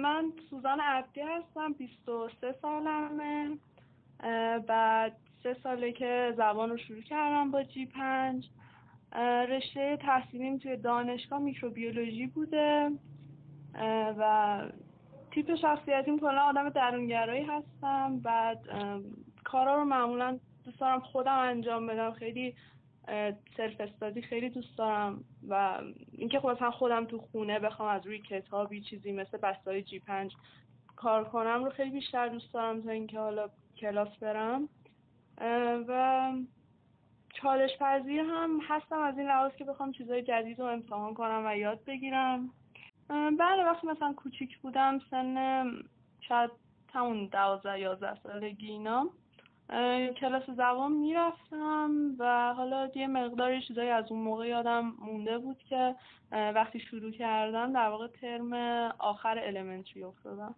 من سوزان عبدی هستم 23 سالمه. بعد سه ساله که زبان رو شروع کردم با جی پنج. رشته تحصیلیم توی دانشگاه میکروبیولوژی بوده. و تیپ شخصیتیم کلا آدم درونگرایی هستم. بعد کارا رو معمولا دوست دارم خودم انجام بدم. خیلی سلف استادی خیلی دوست دارم و اینکه خب خودم تو خونه بخوام از روی کتابی چیزی مثل بستای جی پنج کار کنم رو خیلی بیشتر دوست دارم تا اینکه حالا کلاس برم. و چالش پذیر هم هستم از این لحاظ که بخوام چیزای جدید رو امتحان کنم و یاد بگیرم. بعد وقتی مثلا کوچیک بودم سن شاید همون دوازده یازده سالگی اینا کلاس زبان می‌رفتم و حالا یه مقداری چیزایی از اون موقع یادم مونده بود که وقتی شروع کردم در واقع ترم آخر المنتری افتادم.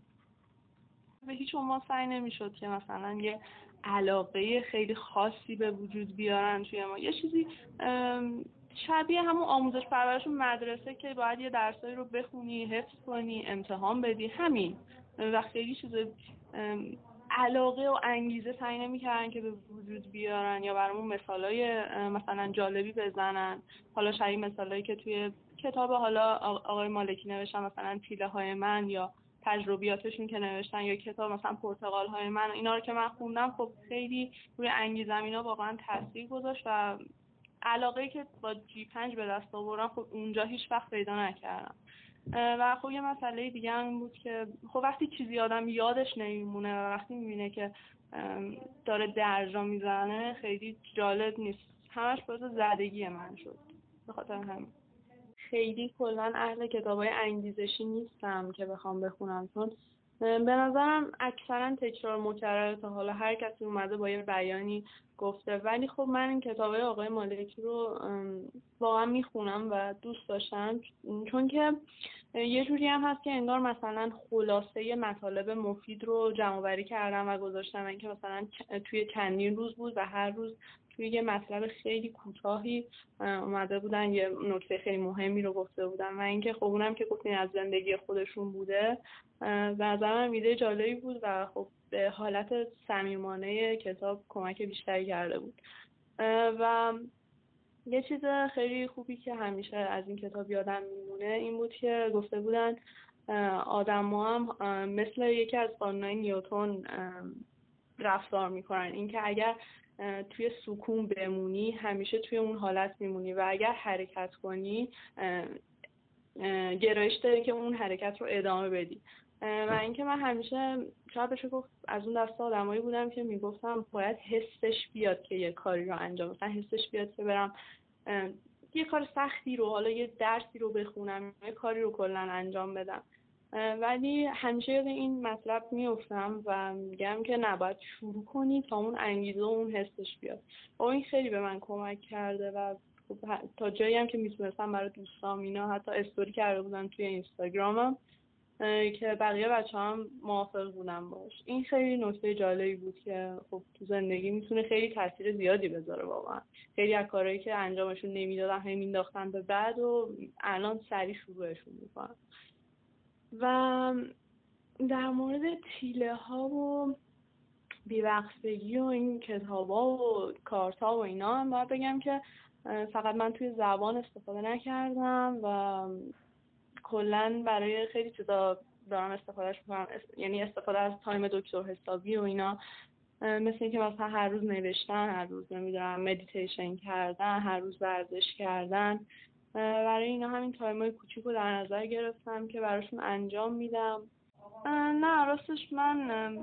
به هیچ عنوان سعی نمی‌شد که مثلا یه علاقه خیلی خاصی به وجود بیارن توی ما. یه چیزی شبیه همون آموزش پرورش مدرسه که باید یه درسایی رو بخونی حفظ کنی امتحان بدی همین. و خیلی چیز علاقه و انگیزه تعیین نمی‌کردن که به وجود بیارن یا برامون مثالای مثلا جالبی بزنن. حالا شبیه مثالایی که توی کتاب حالا آقای مالکی نوشتن مثلا پیله های من یا تجربیاتشون که نوشتن یا کتاب مثلا پرتغال های من اینا رو که من خوندم خب خیلی روی انگیزم اینا واقعا تاثیر گذاشت و علاقه که با جی پنج به دست آوردم خب اونجا هیچ وقت پیدا نکردم. و خب یه مسئله دیگه هم بود که خب وقتی چیزی آدم یادش نمیمونه و وقتی می‌بینه که داره درجا می‌زنه خیلی جالب نیست. همش باعث زدگی من شد. به خاطر همین. خیلی کلا اهل کتابای انگیزشی نیستم که بخوام بخونم چون به نظرم اکثرا تکرار مکرر تا حالا. هر کسی اومده با یه بیانی گفته. ولی خب من این کتاب آقای مالکی رو واقعا می‌خونم و دوست داشتم. چون که یه جوری هم هست که انگار مثلا خلاصه مطالب مفید رو جمع کردم و گذاشتم اینکه مثلا توی چندین روز بود و هر روز توی یه مطلب خیلی کوتاهی اومده بودن یه نکته خیلی مهمی رو گفته بودن و اینکه خب اونم که گفتین از زندگی خودشون بوده و نظرم ایده جالبی بود و خب به حالت صمیمانه کتاب کمک بیشتری کرده بود. و یه چیز خیلی خوبی که همیشه از این کتاب یادم میمونه این بود که گفته بودن آدم هم مثل یکی از قانونهای نیوتون رفتار می‌کنن. اینکه اگر توی سکون بمونی همیشه توی اون حالت میمونی و اگر حرکت کنی گرایش داری که اون حرکت رو ادامه بدی. و اینکه من همیشه شاید بشه گفت از اون دسته آدمایی بودم که می‌گفتم باید حسش بیاد که یه کاری رو انجام مثلا حسش بیاد که برم یه کار سختی رو حالا یه درسی رو بخونم یه کاری رو کلا انجام بدم. ولی همیشه یاد این مطلب میفتم و میگم که نباید شروع کنی تا اون انگیزه و اون حسش بیاد. و این خیلی به من کمک کرده و خب تا جایی هم که می‌تونستم برای دوستام اینا حتی استوری کرده بودن توی اینستاگرامم. که بقیه بچه هم موافق بودن باش. این خیلی نکته جالبی بود که خب تو زندگی می‌تونه خیلی تاثیر زیادی بذاره واقعا. خیلی از کارهایی که انجامشون نمی‌دادن همین مینداختن به بعد و الان سریع شروعشون می‌کنن. و در مورد تیله ها و بیوقفگی و این کتاب ها و کارت ها و اینا هم باید بگم که فقط من توی زبان استفاده نکردم و کلا برای خیلی چیزا دارم استفادهش می‌کنم یعنی استفاده از تایم دکتر حسابی و اینا. مثل اینکه مثلا هر روز نوشتن هر روز نمی‌دونم مدیتیشن کردن هر روز ورزش کردن. برای اینا همین time های کوچیک رو در نظر گرفتم که براشون انجام میدم. نه راستش من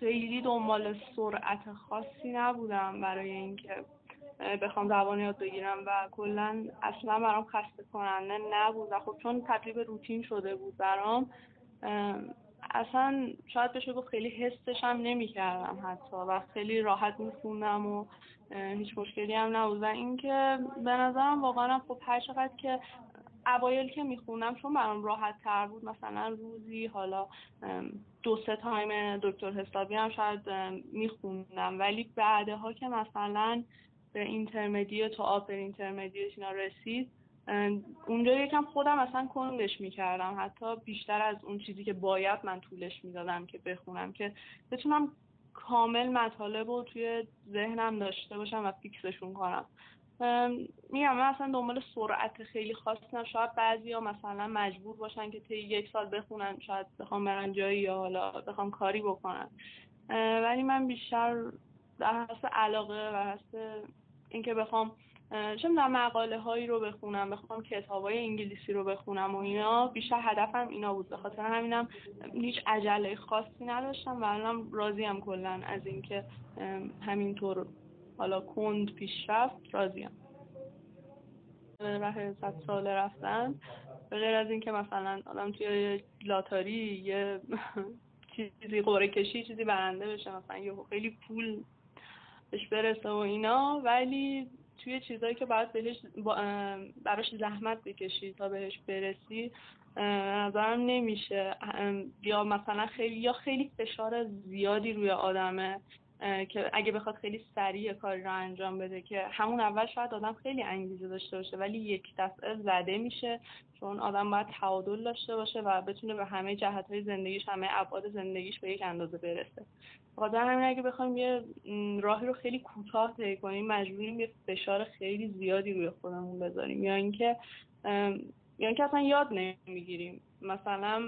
خیلی دنبال سرعت خاصی نبودم برای اینکه بخوام زبان یاد بگیرم و کلا اصلا برام خسته کننده نبود و خب چون به روتین شده بود برام اصلا شاید بشه گفت خیلی حسش هم نمی کردم حتی و خیلی راحت میخوندم و هیچ مشکلی هم نبود. و اینکه به نظرم واقعا خب هر چقدر که اوایل که می‌خونم چون برام راحت تر بود مثلا روزی حالا دو سه time دکتر حسابی هم شاید میخوندم. ولی بعدها که مثلا به intermediate و upper intermediate اینا رسید. اونجا یکم خودم اصلا کندش می‌کردم. حتی بیشتر از اون چیزی که باید من طولش می‌دادم که بخونم که بتونم کامل مطالب رو توی ذهنم داشته باشم و فیکسشون کنم. میگم من اصلا دنبال سرعت خیلی خاص نه شاید بعضی ها مثلا مجبور باشن که طی یک سال بخونن. شاید بخوام برن جایی یا حالا بخوام کاری بکنن ولی من بیشتر در حس علاقه و حس اینکه بخوام چه می‌دونم مقاله هایی رو بخونم بخوام کتاب های انگلیسی رو بخونم و اینا بیشتر هدفم اینا بود. به خاطر همینم هیچ عجله خاصی نداشتم و الانم راضیم کلا از اینکه همینطور حالا کند پیش رفت راضیم راه صد ساله رفتن به غیر از اینکه مثلا آدم توی لاتاری یه چیزی قره کشی چیزی برنده بشه مثلا یه خیلی پول بهش برسه و اینا ولی توی چیزایی که باید بهش براش زحمت بکشی تا بهش برسی نظرم نمیشه. یا مثلا خیلی یا خیلی فشار زیادی روی آدمه. که اگه بخواد خیلی سریع کاری رو انجام بده که همون اول شاید آدم خیلی انگیزه داشته باشه ولی یک دفعه زده میشه چون آدم باید تعادل داشته باشه و بتونه به همه جهت های زندگیش همه ابعاد زندگیش به یک اندازه برسه. خاطر همین اگه بخوایم یه راهی رو خیلی کوتاه طی کنیم مجبوریم یه فشار خیلی زیادی روی خودمون بذاریم. یا اینکه یا اینکه اصلا یاد نمی‌گیریم. مثلا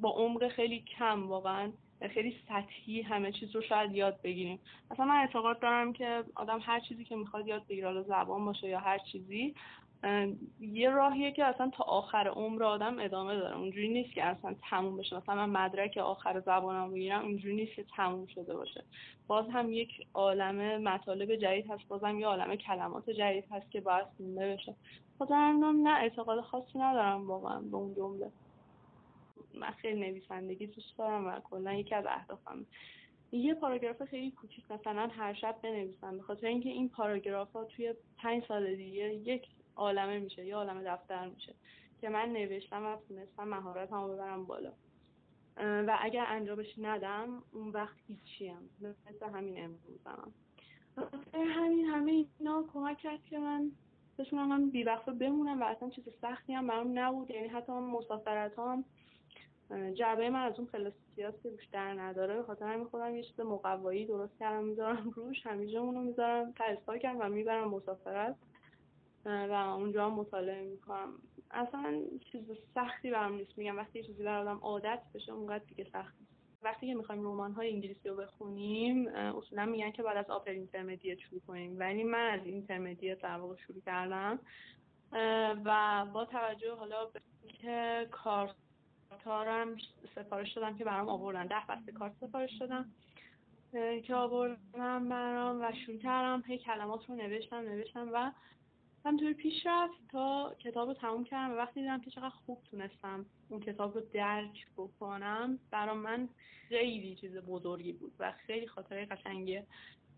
با عمق خیلی کم واقعا خیلی سطحی همه چیز رو شاید یاد بگیریم. اصلا من اعتقاد دارم که آدم هر چیزی که می‌خواد یاد بگیره زبان باشه یا هر چیزی یه راهیه که اصلا تا آخر عمر آدم ادامه داره. اونجوری نیست که اصلا تموم بشه. مثلا من مدرک آخر زبانم بگیرم اونجوری نیست که تموم شده باشه. باز هم یک عالم مطالب جدید هست بازم یه عالم کلمات جدید هست که باید خونده بشه خاطر نه اعتقاد خاصی ندارم واقعا به اون جمله. من خیلی نویسندگی دوست دارم و کلا یکی از اهدافم. یه پاراگراف خیلی کوچیک مثلا هر شب بنویسم. به خاطر اینکه این پاراگراف ها توی پنج سال دیگه یک عالمه میشه یه عالمه دفتر میشه که من نوشتم و تونستم مهارت هم ببرم بالا. و اگر انجامش ندم اون وقت هیچیم. مثل همین امروزم. همین همه اینا کمک کرد که من بتونم من بی بمونم و اصلا چیز سختی هم برام نبود. یعنی حتی مسافرت هم جعبه من از اون پلاستیکیات که روش در نداره خاطر همین خودم یه چیز مقوایی درست کردم می‌ذارم روش همیشه اونو می‌ذارم تا کردم و می‌برم مسافرت. و اونجا هم مطالعه می‌کنم. اصلا چیز سختی برام نیست. میگم وقتی یه چیزی برام عادت بشه اونقدر دیگه سخت وقتی که می‌خوایم رمان های انگلیسی رو بخونیم اصولا میگن که بعد از upper intermediate شروع کنیم. ولی من از intermediate در واقع شروع کردم. و با توجه حالا به که کارم سفارش دادم که برام آوردن. ده بسته کارت سفارش دادم که آوردم برام و شروع کردم هی کلمات رو نوشتم نوشتم و همطوری پیش رفت تا کتاب رو تموم کردم و وقتی دیدم که چقدر خوب تونستم اون کتاب رو درک بکنم برام من خیلی چیز بزرگی بود و خیلی خاطره قشنگیه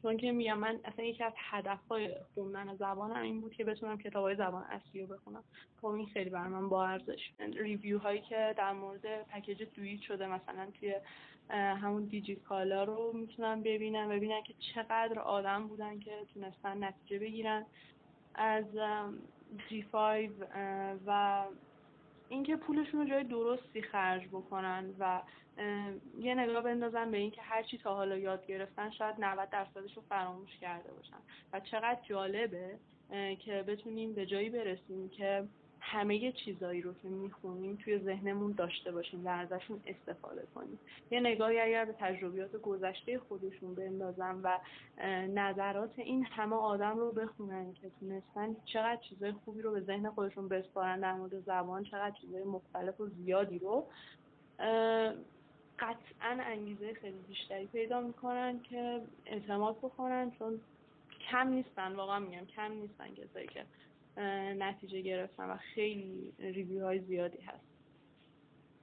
چون که میگم من اصلا یکی از هدفهای خوندن زبانم این بود که بتونم های زبان اصلی رو بخونم. خب این خیلی بر من با ارزش. ریویو هایی که در مورد پکیج دویت شده مثلا توی همون دیجی کالا رو می‌تونم ببینم ببینم که چقدر آدم بودن که تونستن نتیجه بگیرن. از جی 5 و اینکه پولشون رو جای درستی خرج بکنن و یه نگاه بندازن به اینکه هر چی تا حالا یاد گرفتن شاید 90 درصدش رو فراموش کرده باشن. و چقدر جالبه که بتونیم به جایی برسیم که همه چیزایی رو که می‌خونیم توی ذهنمون داشته باشیم و ازشون استفاده کنیم. یه نگاهی اگر به تجربیات گذشته خودشون بندازم و نظرات این همه آدم رو بخونن که تونستن چقدر چیزای خوبی رو به ذهن خودشون بسپارن در مورد زبان چقدر چیزای مختلف و زیادی رو قطعا انگیزه خیلی بیشتری پیدا می‌کنن که اعتماد بکنن چون کم نیستن واقعا میگم کم نیستن کسایی که نتیجه گرفتن و خیلی ریویو های زیادی هست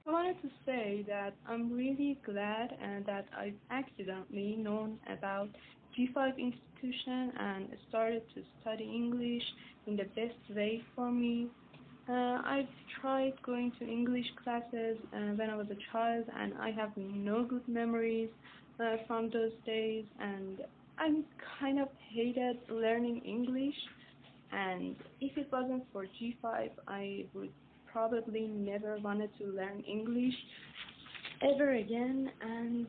I wanted to say that I'm really glad and that I've accidentally known about G5 institution and started to study English in the best way for me. Uh, I've tried going to English classes uh, when I was a child and I have no good memories uh, from those days and I kind of hated learning English and if it wasn't for G5, I would probably never wanted to learn English ever again. And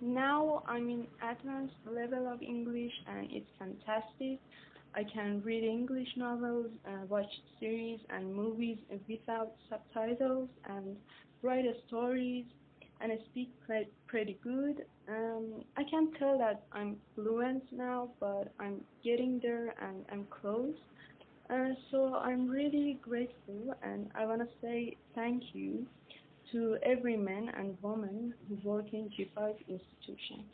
now I'm in advanced level of English and it's fantastic. I can read English novels, uh, watch series and movies without subtitles and write stories and I speak pretty good. Um, I can't tell that I'm fluent now, but I'm getting there and I'm close. Uh, so I'm really grateful and I want to say thank you to every man and woman who work in G5 institution.